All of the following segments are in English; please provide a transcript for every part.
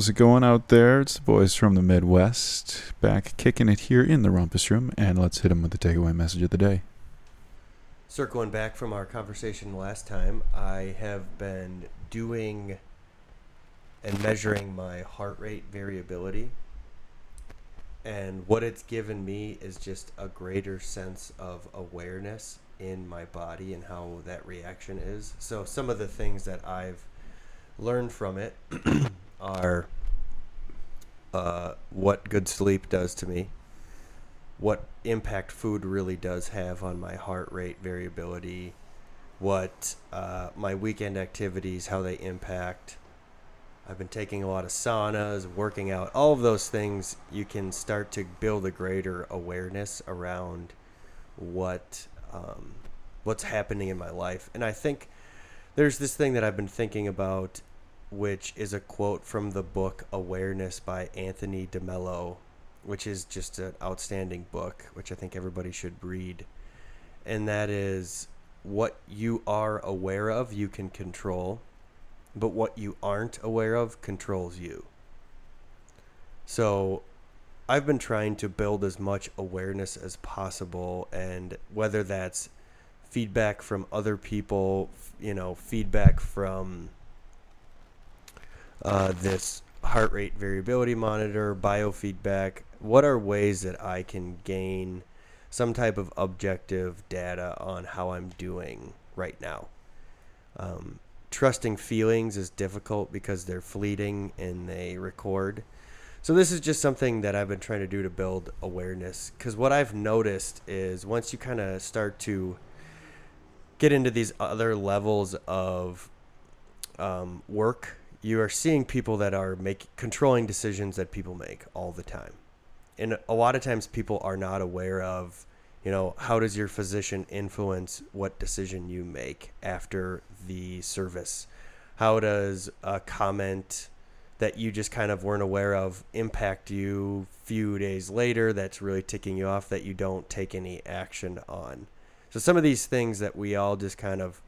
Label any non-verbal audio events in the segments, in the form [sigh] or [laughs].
How's it going out there? It's the boys from the Midwest back kicking it here in the Rumpus Room, and let's hit them with the takeaway message of the day. Circling back from our conversation last time, I have been doing and measuring my heart rate variability. And what it's given me is just a greater sense of awareness in my body and how that reaction is. So, some of the things that I've learned from it [clears throat] are uh, what good sleep does to me, what impact food really does have on my heart rate variability, what uh, my weekend activities, how they impact. I've been taking a lot of saunas, working out, all of those things. You can start to build a greater awareness around what um, what's happening in my life, and I think there's this thing that I've been thinking about, which is a quote from the book Awareness by Anthony DeMello, which is just an outstanding book, which I think everybody should read. And that is what you are aware of, you can control, but what you aren't aware of controls you. So I've been trying to build as much awareness as possible, and whether that's feedback from other people, you know, feedback from uh, this heart rate variability monitor, biofeedback. What are ways that I can gain some type of objective data on how I'm doing right now? Um, trusting feelings is difficult because they're fleeting and they record. So this is just something that I've been trying to do to build awareness because what I've noticed is once you kind of start to get into these other levels of um, work, you are seeing people that are making controlling decisions that people make all the time, and a lot of times people are not aware of, you know, how does your physician influence what decision you make after the service? How does a comment that you just kind of weren't aware of impact you few days later that's really ticking you off that you don't take any action on? So some of these things that we all just kind of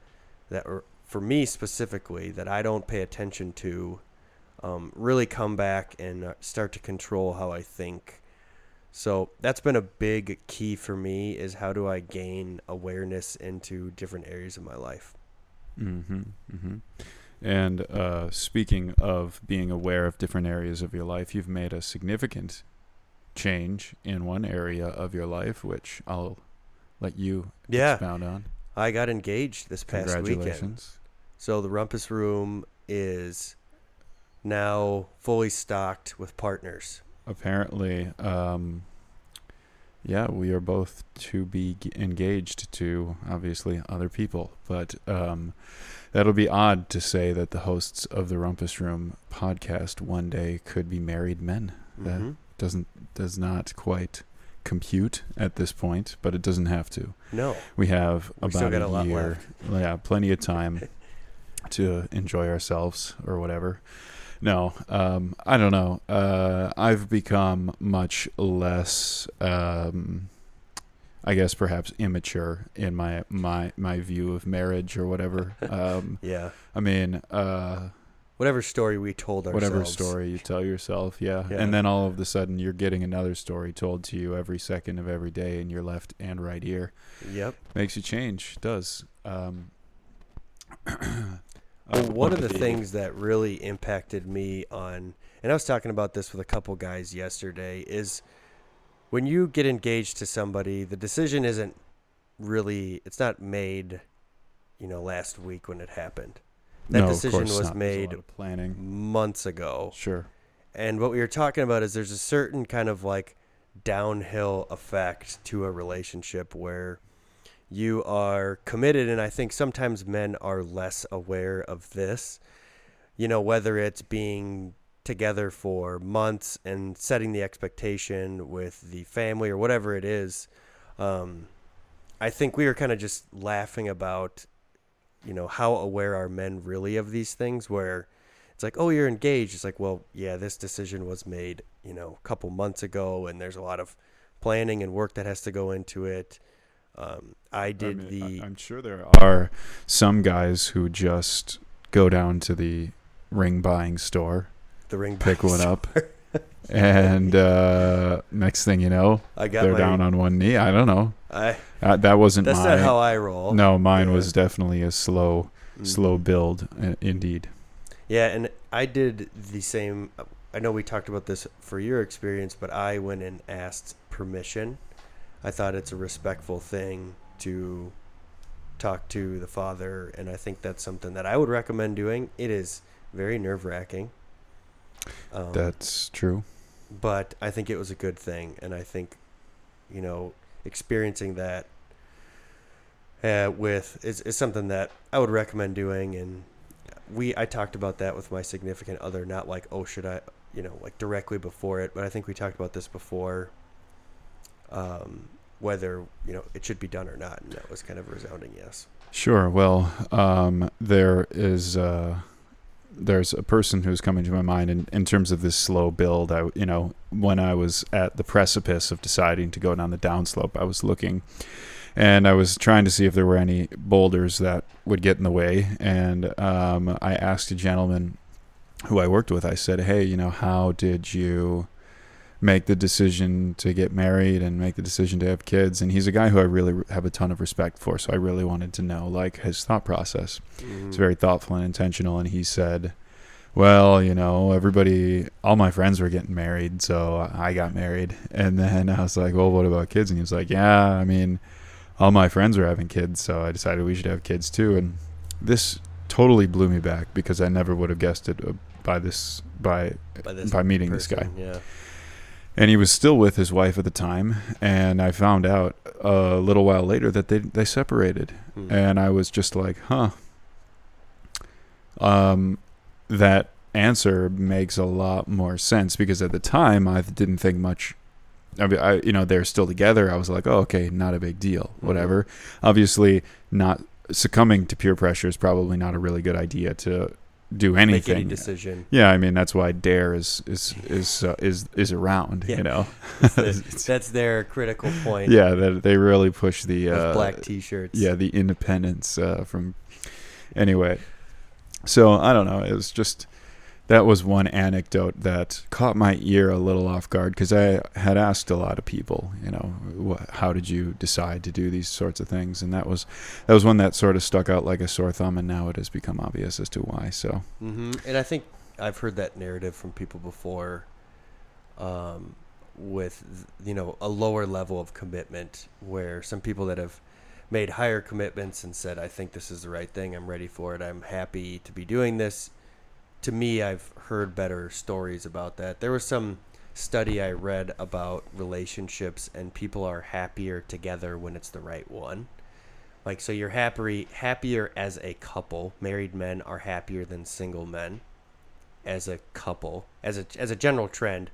that for me specifically that I don't pay attention to um, really come back and uh, start to control how I think. So that's been a big key for me is how do I gain awareness into different areas of my life. Mm-hmm. Mm-hmm. And uh, speaking of being aware of different areas of your life, you've made a significant change in one area of your life, which I'll let you Yeah. expound on. I got engaged this past weekend. So the Rumpus Room is now fully stocked with partners. Apparently, um, yeah, we are both to be engaged to obviously other people, but um, that'll be odd to say that the hosts of the Rumpus Room podcast one day could be married men. That Mhm. doesn't does not quite compute at this point, but it doesn't have to. No. We have We about a lot year, yeah, plenty of time [laughs] to enjoy ourselves or whatever. No, um, I don't know. Uh, I've become much less, um, I guess, perhaps immature in my my my view of marriage or whatever. [laughs] Um, Yeah. I mean, uh, Whatever story we told ourselves. whatever story you tell yourself, yeah. Yeah. And then all of a sudden, you're getting another story told to you every second of every day in your left and right ear Yep. makes you change does um [clears throat] Well, uh, one of the things that really impacted me on, and I was talking about this with a couple guys yesterday, is when you get engaged to somebody, the decision isn't really, it's not made, you know, last week when it happened. That No, decision was not. Made of planning months ago. sure And what we were talking about is there's a certain kind of like downhill effect to a relationship where you are committed and I think sometimes men are less aware of this. You know, whether it's being together for months and setting the expectation with the family or whatever it is. Um, I think we were kind of just laughing about, you know, how aware are men really of these things where it's like, oh, you're engaged. It's like, well, yeah, this decision was made, you know, a couple months ago, and there's a lot of planning and work that has to go into it. Um, I did I mean, the I, am sure there are some guys who just go down to the ring buying store the ring. pick one store. up, [laughs] and uh, next thing you know, I got they're my. down on one knee. I don't know. I, Uh, that wasn't that's my. not how I roll. no, mine Yeah. was definitely a slow, Mhm. slow build. Uh, indeed. Yeah, and I did the same. I know we talked about this for your experience, but I went and asked permission. I thought it's a respectful thing to talk to the father, and I think that's something that I would recommend doing. It is very nerve wracking. Um, That's true. but I think it was a good thing, and I think, you know, experiencing that uh, with is, is something that I would recommend doing. And we I talked about that with my significant other, not like oh should I, you know, like directly before it, but I think we talked about this before. Um, whether you know it should be done or not, and that was kind of a resounding yes. Sure. Well, um, there is uh, there's a person who's coming to my mind in, in terms of this slow build. I you know when I was at the precipice of deciding to go down the downslope, I was looking, and I was trying to see if there were any boulders that would get in the way. And um, I asked a gentleman who I worked with. I said, "Hey, you know, how did you?" Make the decision to get married and make the decision to have kids. And he's a guy who I really have a ton of respect for. So I really wanted to know like his thought process. It's very thoughtful and intentional. And he said well you know everybody all my friends were getting married so I got married. And then I was like well what about kids? And he was like yeah I mean all my friends were having kids so I decided we should have kids too. And this totally blew me back because I never would have guessed it uh, by this by by, this by meeting this guy. Yeah. And he was still with his wife at the time and i found out a little while later that they they separated Hmm. and i was just like huh um that answer makes a lot more sense because at the time i didn't think much I mean, I, you know, they're still together. I was like, oh, okay, not a big deal, Mhm. whatever. Obviously, not succumbing to peer pressure is probably not a really good idea to do anything. any decision. Yeah, I mean that's why Dare is is is uh, is is around. Yeah. You know, [laughs] [laughs] That's their critical point. yeah, that they really push the uh, black T-shirts. yeah the independence uh, from. Anyway, so I don't know. It was just that was one anecdote that caught my ear a little off guard because I had asked a lot of people, you know, wh- how did you decide to do these sorts of things, and that was that was one that sort of stuck out like a sore thumb, and now it has become obvious as to why. So hmm And I think I've heard that narrative from people before, um, with you know a lower level of commitment, where some people that have made higher commitments and said, "I think this is the right thing. I'm ready for it. I'm happy to be doing this." To me, I've heard better stories about that. There was some study I read about relationships, and people are happier together when it's the right one. Like so you're happy happier as a couple. Married men are happier than single men as a couple, as a as a general trend,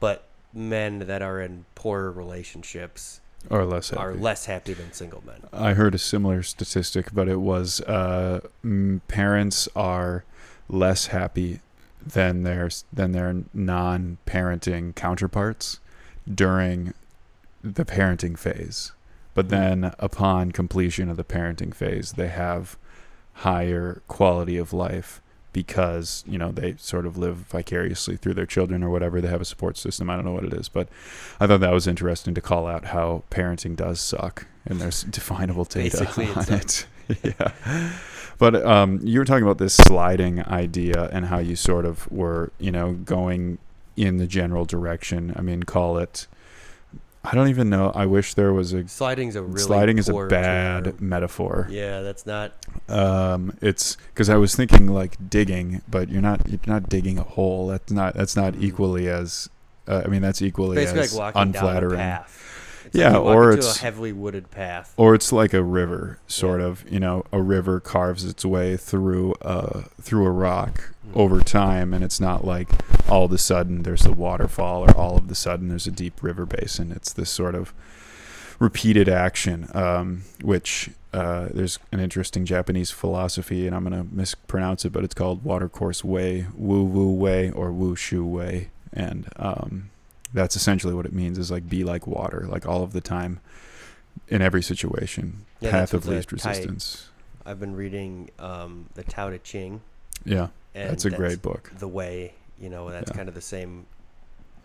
but men that are in poorer relationships or less are less happy than single men. I heard a similar statistic, but it was uh, parents are less happy than their than their non-parenting counterparts during the parenting phase. But hmm. then, upon completion of the parenting phase, they have higher quality of life because you know they sort of live vicariously through their children or whatever. They have a support system. I don't know what it is, but I thought that was interesting to call out how parenting does suck, and there's [laughs] definable data Basically, on it. [laughs] yeah. But um, you were talking about this sliding idea and how you sort of were, you know, going in the general direction. I mean, call it. I don't even know. I wish there was a Sliding's a really sliding is a bad term. metaphor. Yeah, that's not Um, it's because I was thinking like digging, but you're not. You're not digging a hole. That's not. That's not Mhm. equally as. Uh, I mean, that's equally basically as like walking down a unflattering. Yeah, or it's- a heavily wooded path. or it's like a river sort Yeah. of you know a river carves its way through uh through a rock Mhm. over time and it's not like all of a sudden there's a waterfall or all of a sudden there's a deep river basin it's this sort of repeated action um which uh, there's an interesting Japanese philosophy, and I'm gonna mispronounce it, but it's called Watercourse Way, Wu Wu Way, or Wu Shu Way, and um, that's essentially what it means is like be like water like all of the time in every situation Yeah, path of least Thai- resistance I've been reading um, the Tao Te Ching. yeah And that's a great book the way you know, that's Yeah. kind of the same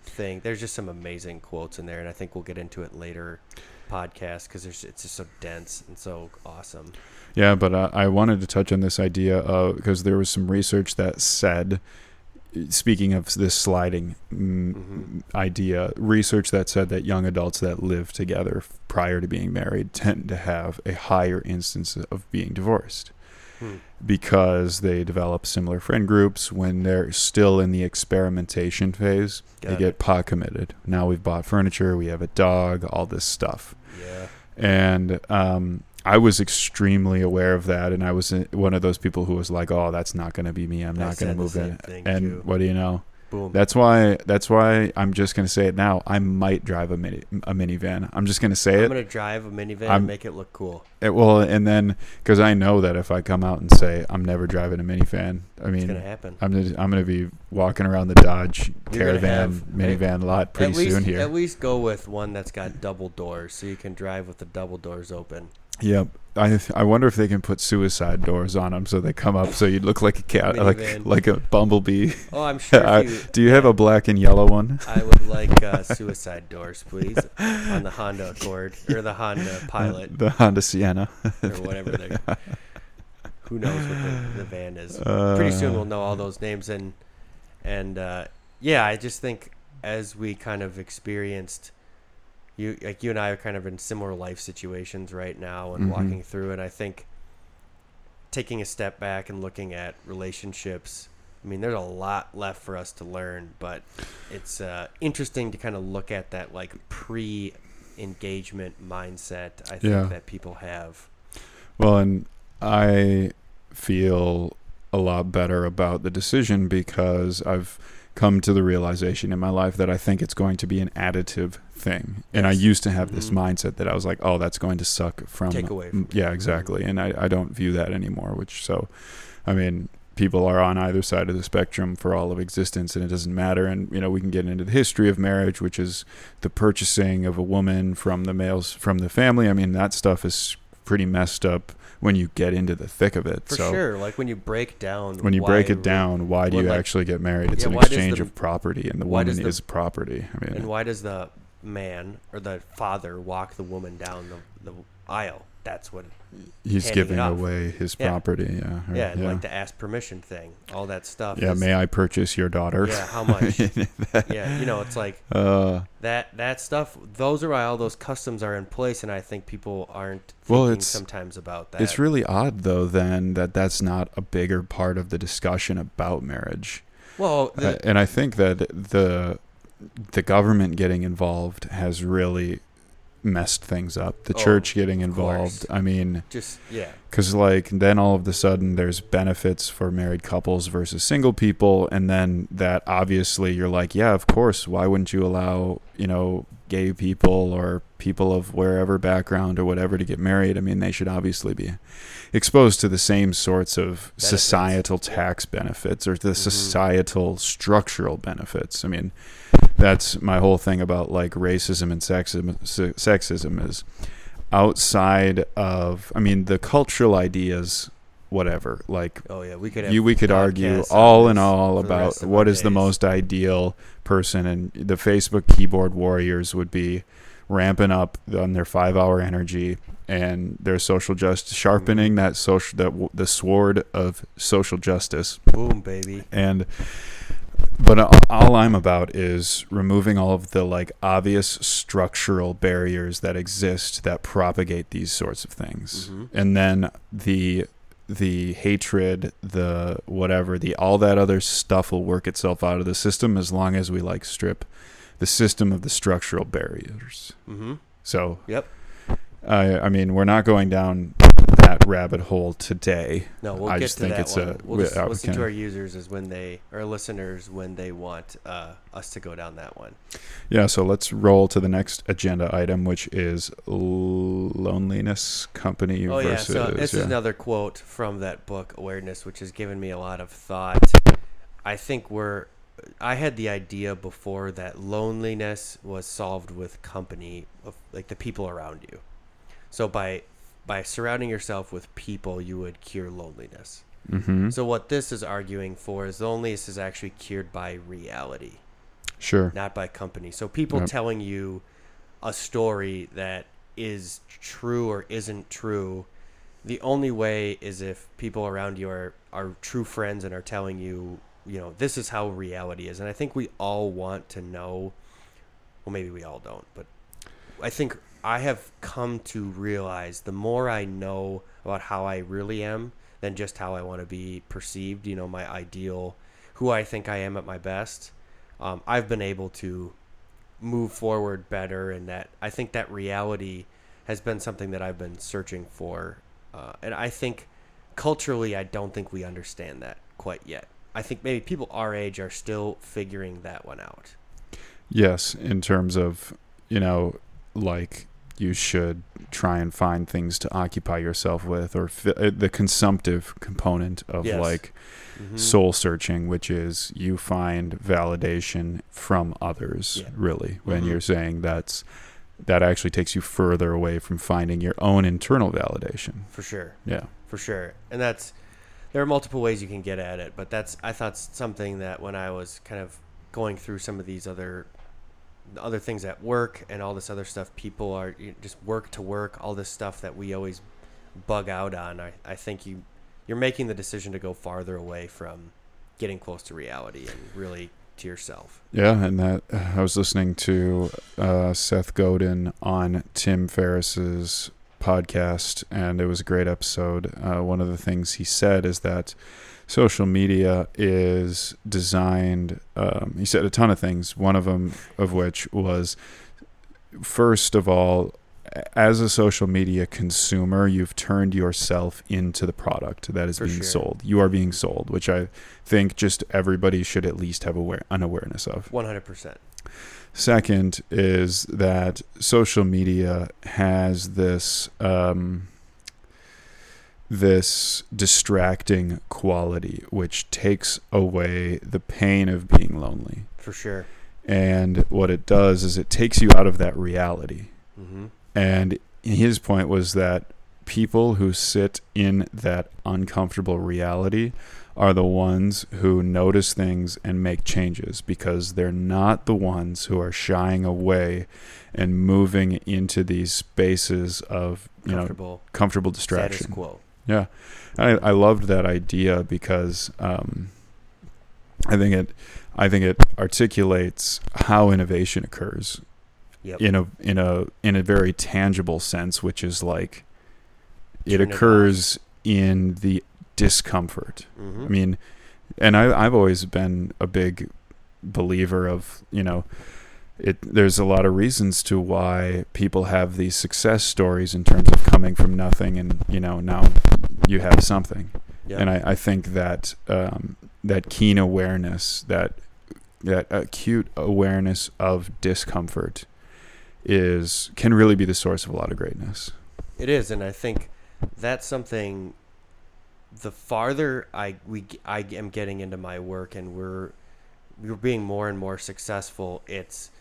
thing. There's just some amazing quotes in there, and I think we'll get into it later podcast because there's it's just so dense and so awesome. Yeah, but uh, I wanted to touch on this idea of because there was some research that said, speaking of this sliding mm, Mhm. idea, research that said that young adults that live together prior to being married tend to have a higher instance of being divorced Hmm. because they develop similar friend groups when they're still in the experimentation phase. Got they it. get pot committed. Now we've bought furniture, we have a dog, all this stuff Yeah. and um, I was extremely aware of that, and I was uh, one of those people who was like, "Oh, that's not going to be me. I'm not going to move in." And too. what do you know? Boom. That's why. That's why I'm just going to say it now. I might drive a mini a minivan. I'm just going to say it. I'm gonna drive a minivan I'm- and make it look cool. it. Well, and then because I know that if I come out and say I'm never driving a minivan, I It's gonna mean, happen. I'm gonna, I'm going to be walking around the Dodge You're Caravan have- minivan lot pretty least, soon here. At least go with one that's got double doors, so you can drive with the double doors open. Yep. I I wonder if they can put suicide doors on them so they come up so you'd look like a cat, like Minivan. like a bumblebee. Oh, I'm [laughs] sure. I- you, Do you have a black and yellow one? [laughs] I would like uh, [laughs] suicide doors, please, on the Honda Accord or the Honda Pilot The Honda Sienna. or whatever they. Who knows what the, the van is? Uh, Pretty soon we'll know all those names and and uh, yeah, I just think as we kind of experienced, you like you and I are kind of in similar life situations right now and Mhm. walking through it. I think taking a step back and looking at relationships. I mean, there's a lot left for us to learn, but it's uh, interesting to kind of look at that like pre-engagement mindset. I think Yeah. that people have. Well, and I feel a lot better about the decision because I've come to the realization in my life that I think it's going to be an additive thing. And I used to have this Mhm. mindset that I was like, oh, that's going to suck from. Take away from Yeah, exactly. And I, I don't view that anymore, which so, I mean, people are on either side of the spectrum for all of existence and it doesn't matter. And, you know, we can get into the history of marriage, which is the purchasing of a woman from the males, from the family. I mean, that stuff is pretty messed up when you get into the thick of it. For so sure, like when you break down. when you break it down, why do you like- actually get married? It's Yeah, an exchange the- of property, and the woman the- is property. I mean, And why does the man or the father walk the woman down the, the aisle? That's what. he's giving away his Yeah. property. Yeah, or- Yeah, and like the ask permission thing, all that stuff. yeah. is- May I purchase your daughter? Yeah, how much? [laughs] yeah, you know, it's like [laughs] uh, that. That stuff. Those are why all those customs are in place, and I think people aren't thinking Well, it's- sometimes about that. it's really odd though. Then that that's not a bigger part of the discussion about marriage. well. The, Uh, and I think that the the government getting involved has really messed things up. The Oh, church getting involved. I mean, just yeah, because like then all of a sudden there's benefits for married couples versus single people, and then that obviously you're like, yeah, of course. Why wouldn't you allow you know gay people or people of wherever background or whatever to get married? I mean, they should obviously be exposed to the same sorts of Benefits. societal tax benefits or the Mhm. societal structural benefits. I mean, that's my whole thing about like racism and sexism. Sexism is outside of. I mean, the cultural ideas, whatever. Like oh yeah, we could you, we could argue all in all about what is of what our is the most ideal person, and the Facebook keyboard warriors would be ramping up on their five-hour energy and their social justice, sharpening Mhm. that social, that the sword of social justice, boom baby. and. But all I'm about is removing all of the like obvious structural barriers that exist that propagate these sorts of things Mhm. and then the the hatred the whatever the all that other stuff will work itself out of the system as long as we like strip the system of the structural barriers Mm-hmm. so Yep. I i mean we're not going down that rabbit hole today No, we'll I get just to think that it's one. a- we'll we- just listen to our users as when they, our listeners when they want uh, us to go down that one. yeah so let's roll to the next agenda item which is loneliness company Oh yeah, versus so this yeah. is another quote from that book, Awareness, which has given me a lot of thought. I think we're. I had the idea before that loneliness was solved with company of like the people around you. So by by surrounding yourself with people, you would cure loneliness. Mm-hmm. So what this is arguing for is loneliness is actually cured by reality, Sure. not by company. So people Yep. telling you a story that is true or isn't true, the only way is if people around you are, are true friends and are telling you, you know, this is how reality is. And I think we all want to know, well, maybe we all don't, but I think I have come to realize the more I know about how I really am than just how I want to be perceived, you know, my ideal, who I think I am at my best, um, I've been able to move forward better. And that I think that reality has been something that I've been searching for. Uh, and I think culturally, I don't think we understand that quite yet. I think maybe people our age are still figuring that one out. Yes, in terms of, you know, like you should try and find things to occupy yourself with, or fi- uh, the consumptive component of Yes. like Mhm. soul searching, which is you find validation from others, Yeah. really, when Mhm. you're saying that's that actually takes you further away from finding your own internal validation. For sure. Yeah. for sure and that's there are multiple ways you can get at it but that's i thought something that when i was kind of going through some of these other other things at work and all this other stuff people are you know, just work to work all this stuff that we always bug out on i, I think you you're making the decision to go farther away from getting close to reality and really to yourself Yeah, and that I was listening to uh, Seth Godin on Tim Ferriss's podcast, and it was a great episode. Uh, one of the things he said is that social media is designed. Um, he said a ton of things. One of them of which was, first of all, as a social media consumer, you've turned yourself into the product that is For being sure. sold. You are being sold, which I think just everybody should at least have aware an awareness of. 100% Second is that social media has this um, this distracting quality, which takes away the pain of being lonely. for sure And what it does is it takes you out of that reality. hmm And his point was that people who sit in that uncomfortable reality are the ones who notice things and make changes because they're not the ones who are shying away and moving into these spaces of you know comfortable comfortable status distraction. quo Yeah, I I loved that idea because um, I think it I think it articulates how innovation occurs yep in a in a in a very tangible sense, which is like it Turn it occurs in the discomfort. hmm I mean, and I I've always been a big believer of you know. It, there's a lot of reasons to why people have these success stories in terms of coming from nothing and you know now you have something yep. and I, I think that um, that keen awareness, that that acute awareness of discomfort, is can really be the source of a lot of greatness. It is, and I think that's something. The farther I we I am getting into my work, and we're we're being more and more successful. It's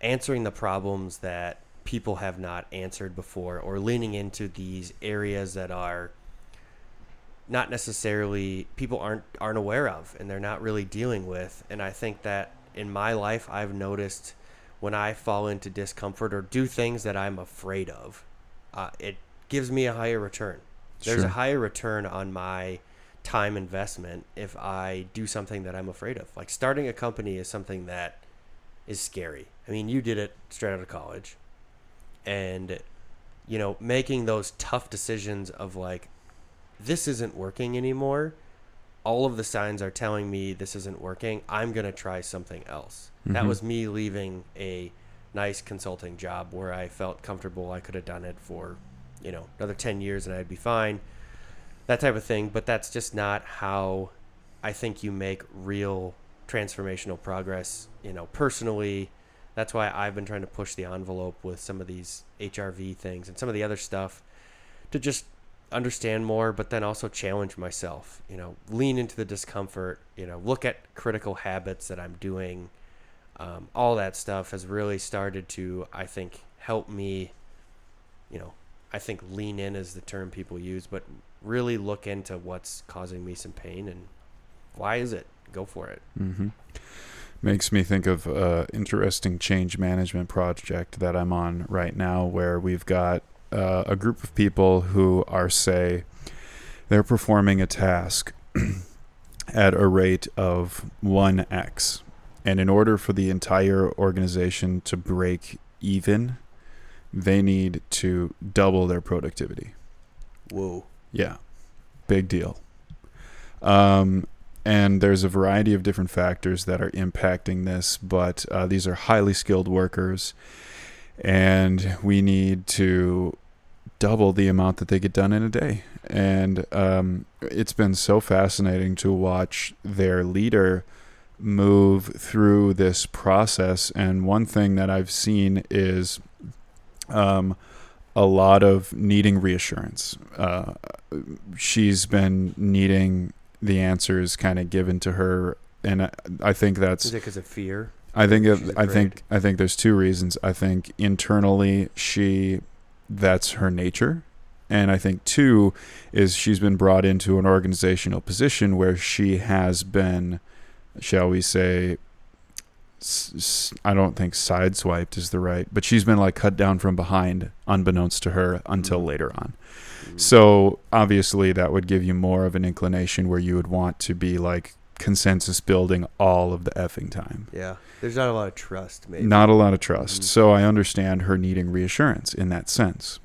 answering the problems that people have not answered before, or leaning into these areas that are not necessarily people aren't aren't aware of, and they're not really dealing with. And I think that in my life, I've noticed when I fall into discomfort or do things that I'm afraid of, uh, it gives me a higher return. There's a higher return on my time investment if I do something that I'm afraid of. Like starting a company is something that is scary. I mean, you did it straight out of college. And, you know, making those tough decisions of like, this isn't working anymore. All of the signs are telling me this isn't working. I'm going to try something else. That Mhm. was me leaving a nice consulting job where I felt comfortable. I could have done it for, you know, another 10 years and I'd be fine. That type of thing. But that's just not how I think you make real transformational progress, you know, personally. That's why I've been trying to push the envelope with some of these HRV things and some of the other stuff to just understand more, but then also challenge myself, you know, lean into the discomfort, you know, look at critical habits that I'm doing. Um, all that stuff has really started to, I think, help me, you know, I think lean in is the term people use, but really look into what's causing me some pain and why is it? Go for it. Mm-hmm. Makes me think of an interesting change management project that I'm on right now, where we've got uh, a group of people who are, say, they're performing a task [clears throat] at a rate of 1x. And in order for the entire organization to break even, they need to double their productivity. Whoa. Yeah, big deal. Um, and there's a variety of different factors that are impacting this, but uh, these are highly skilled workers, and we need to double the amount that they get done in a day. And um, it's been so fascinating to watch their leader move through this process. And one thing that I've seen is um, a lot of needing reassurance. Uh, she's been needing the answers kind of given to her, and I, I think that's Is it because of fear? I think it, I think. I think there's two reasons. I think internally she that's her nature. And I think two is she's been brought into an organizational position where she has been shall we say I don't think sideswiped is the right, but she's been like cut down from behind unbeknownst to her until Mhm. later on. So obviously that would give you more of an inclination where you would want to be like consensus building all of the effing time. yeah, there's not a lot of trust. Maybe Not a lot of trust. Mhm. So I understand her needing reassurance in that sense.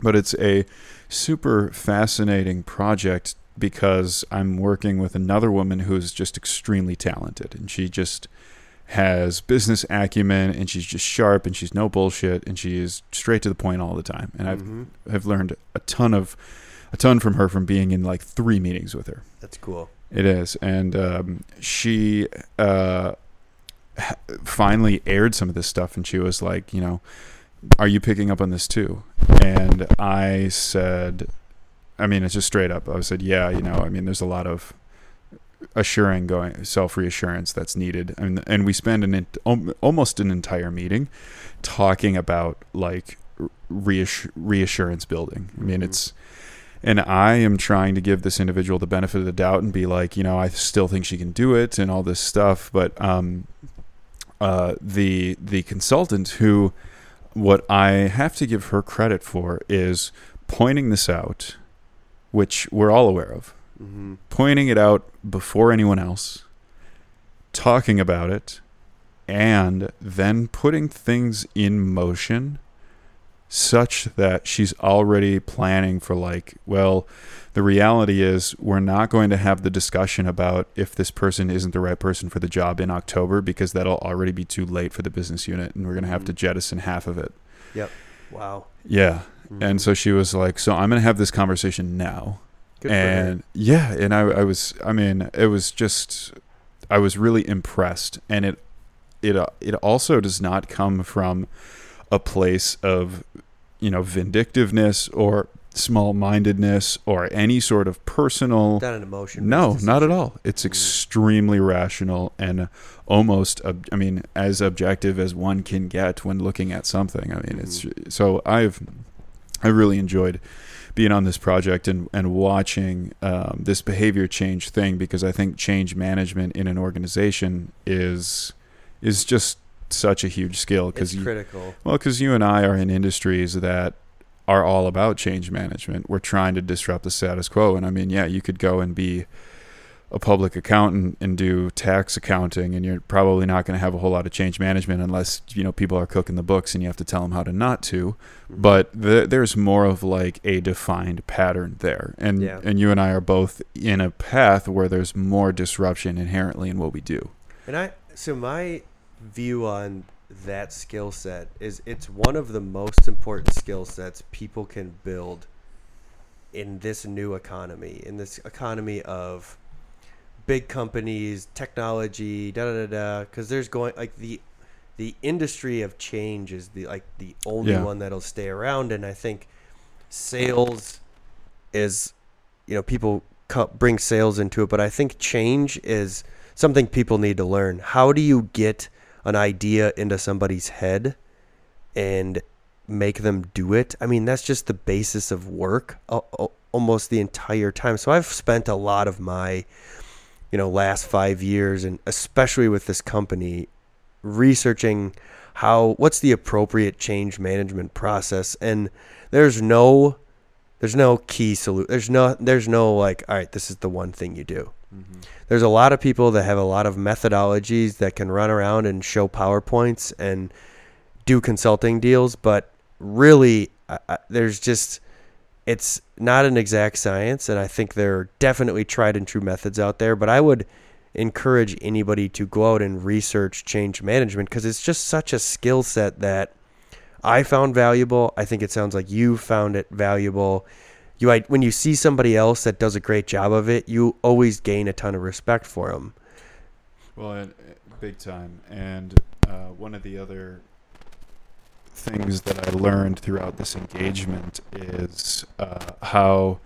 But it's a super fascinating project because I'm working with another woman who's just extremely talented and she just has business acumen and she's just sharp and she's no bullshit and she is straight to the point all the time. And I've have learned a ton of a ton from her from being in like three meetings with her. That's cool. It is, and um, she uh, finally aired some of this stuff, and she was like, you know, are you picking up on this too? And I said, I mean, it's just straight up. I said, yeah, you know, I mean, there's a lot of assuring going self reassurance that's needed, and and we spend an almost an entire meeting talking about like reass- reassurance building. I mean, Mhm. it's and I am trying to give this individual the benefit of the doubt and be like, you know, I still think she can do it and all this stuff. But um, uh, the the consultant who, what I have to give her credit for is pointing this out, which we're all aware of, hmm pointing it out before anyone else, talking about it, and then putting things in motion such that she's already planning for like well the reality is we're not going to have the discussion about if this person isn't the right person for the job in October because that'll already be too late for the business unit and we're going to have to Mhm. jettison half of it. Yep. Wow. Yeah. And so she was like so I'm going to have this conversation now Good and yeah and I, I was i mean it was just i was really impressed. And it it uh, it also does not come from a place of you know vindictiveness or small-mindedness or any sort of personal not an emotion. no based not at all. It's Mm. extremely rational and almost i mean as objective as one can get when looking at something. I mean it's so i've i really enjoyed being on this project and, and watching um, this behavior change thing because I think change management in an organization is is just such a huge skill It's because critical. well because you and I are in industries that are all about change management. We're trying to disrupt the status quo, and I mean, yeah, you could go and be a public accountant and do tax accounting, and you're probably not going to have a whole lot of change management unless you know people are cooking the books and you have to tell them how to not to Mhm. but the, there's more of like a defined pattern there and Yeah. and you and I are both in a path where there's more disruption inherently in what we do And I so my view on that skill set is it's one of the most important skill sets people can build in this new economy, in this economy of big companies, technology, da da da da. Because there's going like the the industry of change is the like the only Yeah. one that'll stay around, and I think sales is you know people bring sales into it, but I think change is something people need to learn. How do you get an idea into somebody's head and make them do it. I mean, that's just the basis of work almost the entire time. So I've spent a lot of my, you know, last five years, and especially with this company, researching how what's the appropriate change management process. And there's no, there's no key solution. There's no, there's no like, all right, this is the one thing you do. Mm-hmm. There's a lot of people that have a lot of methodologies that can run around and show PowerPoints and do consulting deals, but really, uh, there's just it's not an exact science, and I think there are definitely tried and true methods out there. But I would encourage anybody to go out and research change management because it's just such a skill set that I found valuable. I think it sounds like you found it valuable. You, when you see somebody else that does a great job of it, you always gain a ton of respect for them. Well, big time. And uh, one of the other things that I learned throughout this engagement is uh, how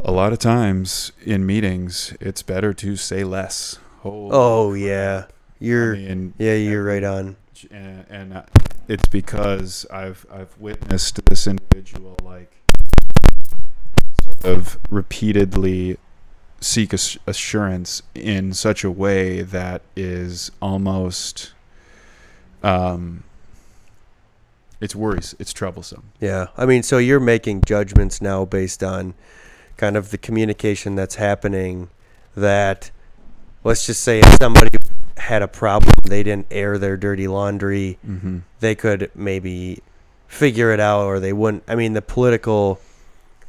a lot of times in meetings it's better to say less. Holy oh yeah, you're I mean, yeah you're right on. And, and it's because I've I've witnessed this individual like sort of repeatedly seek assurance in such a way that is almost um it's worries. It's troublesome. Yeah. I mean, so you're making judgments now based on kind of the communication that's happening that let's just say if somebody had a problem, they didn't air their dirty laundry, mm-hmm. they could maybe figure it out or they wouldn't. I mean, the political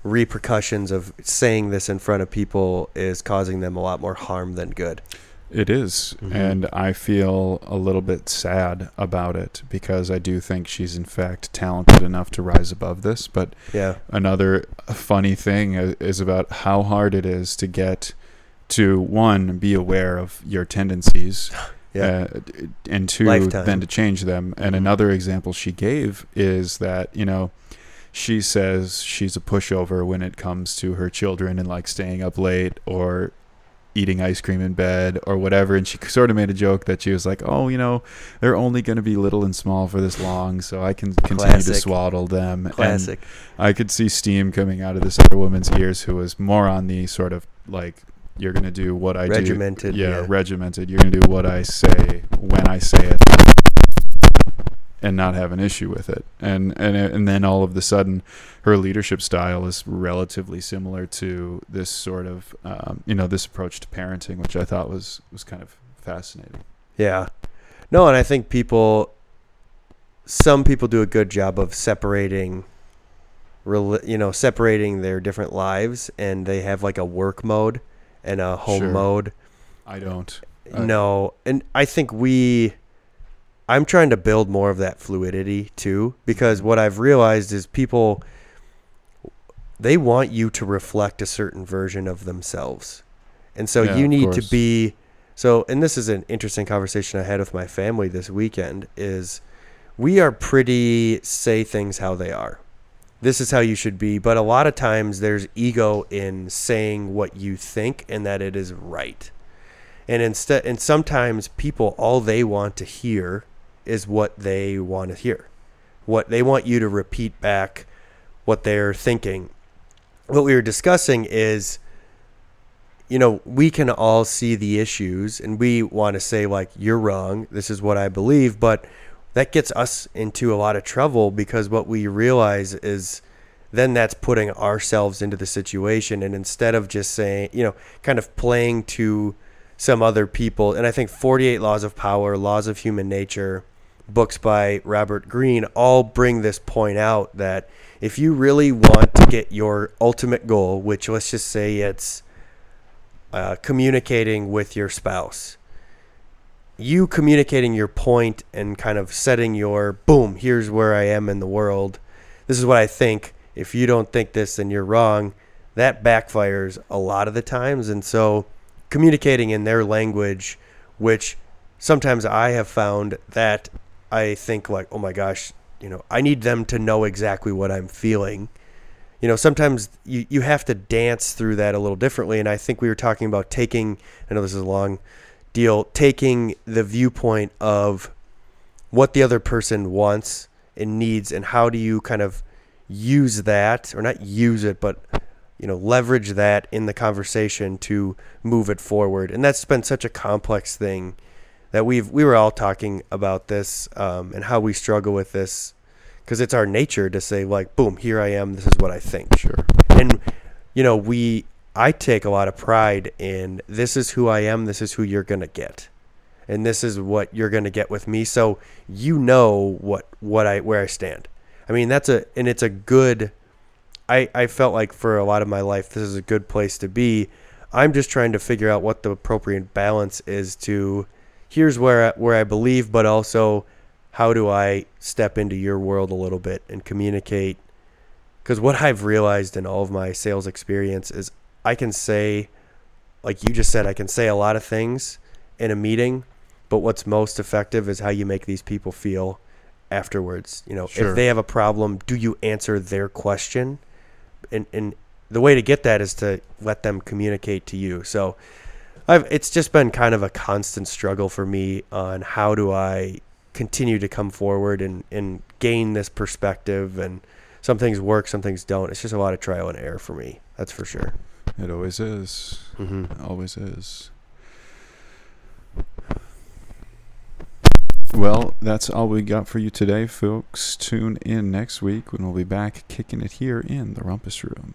repercussions of saying this in front of people is causing them a lot more harm than good. It is, mm-hmm. and I feel a little bit sad about it because I do think she's in fact talented enough to rise above this. But yeah, another funny thing is about how hard it is to get to one be aware of your tendencies. [gasps] Yeah. Uh, and two, Lifetime. then to change them. And mm-hmm. another example she gave is that, you know, she says she's a pushover when it comes to her children and like staying up late or eating ice cream in bed or whatever. And she sort of made a joke that she was like, "Oh, you know, they're only going to be little and small for this long, so I can continue Classic. to swaddle them." Classic. And I could see steam coming out of this other woman's ears who was more on the sort of like you're going to do what I regimented, do. Yeah, yeah, regimented. You're going to do what I say when I say it and not have an issue with it. And and and then all of the sudden, her leadership style is relatively similar to this sort of um, you know this approach to parenting, which I thought was was kind of fascinating. Yeah, no, and I think people, some people do a good job of separating. You know, separating their different lives, and they have like a work mode and a home sure. mode. I don't. no, and I think we I'm trying to build more of that fluidity too because what I've realized is people they want you to reflect a certain version of themselves. And so yeah, you need to be so and this is an interesting conversation I had with my family this weekend is we are pretty say things how they are. This is how you should be, but a lot of times there's ego in saying what you think and that it is right. And instead and sometimes people all they want to hear is what they want to hear. What they want you to repeat back what they're thinking. What we were discussing is you know, we can all see the issues and we want to say like you're wrong, this is what I believe, but that gets us into a lot of trouble because what we realize is then that's putting ourselves into the situation and instead of just saying, you know, kind of playing to some other people and I think 48 laws of power, laws of human nature, books by Robert Greene all bring this point out that if you really want to get your ultimate goal, which let's just say it's uh, communicating with your spouse, you communicating your point and kind of setting your boom, here's where I am in the world. This is what I think. If you don't think this, then you're wrong. That backfires a lot of the times. And so communicating in their language, which sometimes I have found that I think like, oh my gosh, you know, I need them to know exactly what I'm feeling. You know, sometimes you, you have to dance through that a little differently. And I think we were talking about taking, I know this is a long deal, taking the viewpoint of what the other person wants and needs and how do you kind of use that or not use it but you know leverage that in the conversation to move it forward and that's been such a complex thing that we've we were all talking about this um, and how we struggle with this because it's our nature to say like boom here i am this is what i think. Sure. and you know we i take a lot of pride in this is who i am this is who you're gonna get. And this is what you're gonna get with me so you know what what i where i stand. I mean that's a and it's a good i i felt like for a lot of my life this is a good place to be. I'm just trying to figure out what the appropriate balance is to here's where I, where i believe but also how do i step into your world a little bit and communicate because what I've realized in all of my sales experience is I can say, like you just said, I can say a lot of things in a meeting, but what's most effective is how you make these people feel afterwards. You know, Sure. if they have a problem, do you answer their question? And and the way to get that is to let them communicate to you. So I've it's just been kind of a constant struggle for me on how do I continue to come forward and, and gain this perspective and some things work, some things don't. It's just a lot of trial and error for me. That's for sure. It always is. Mm-hmm. Always is. Well, that's all we got for you today, folks. Tune in next week when we'll be back kicking it here in the Rumpus Room.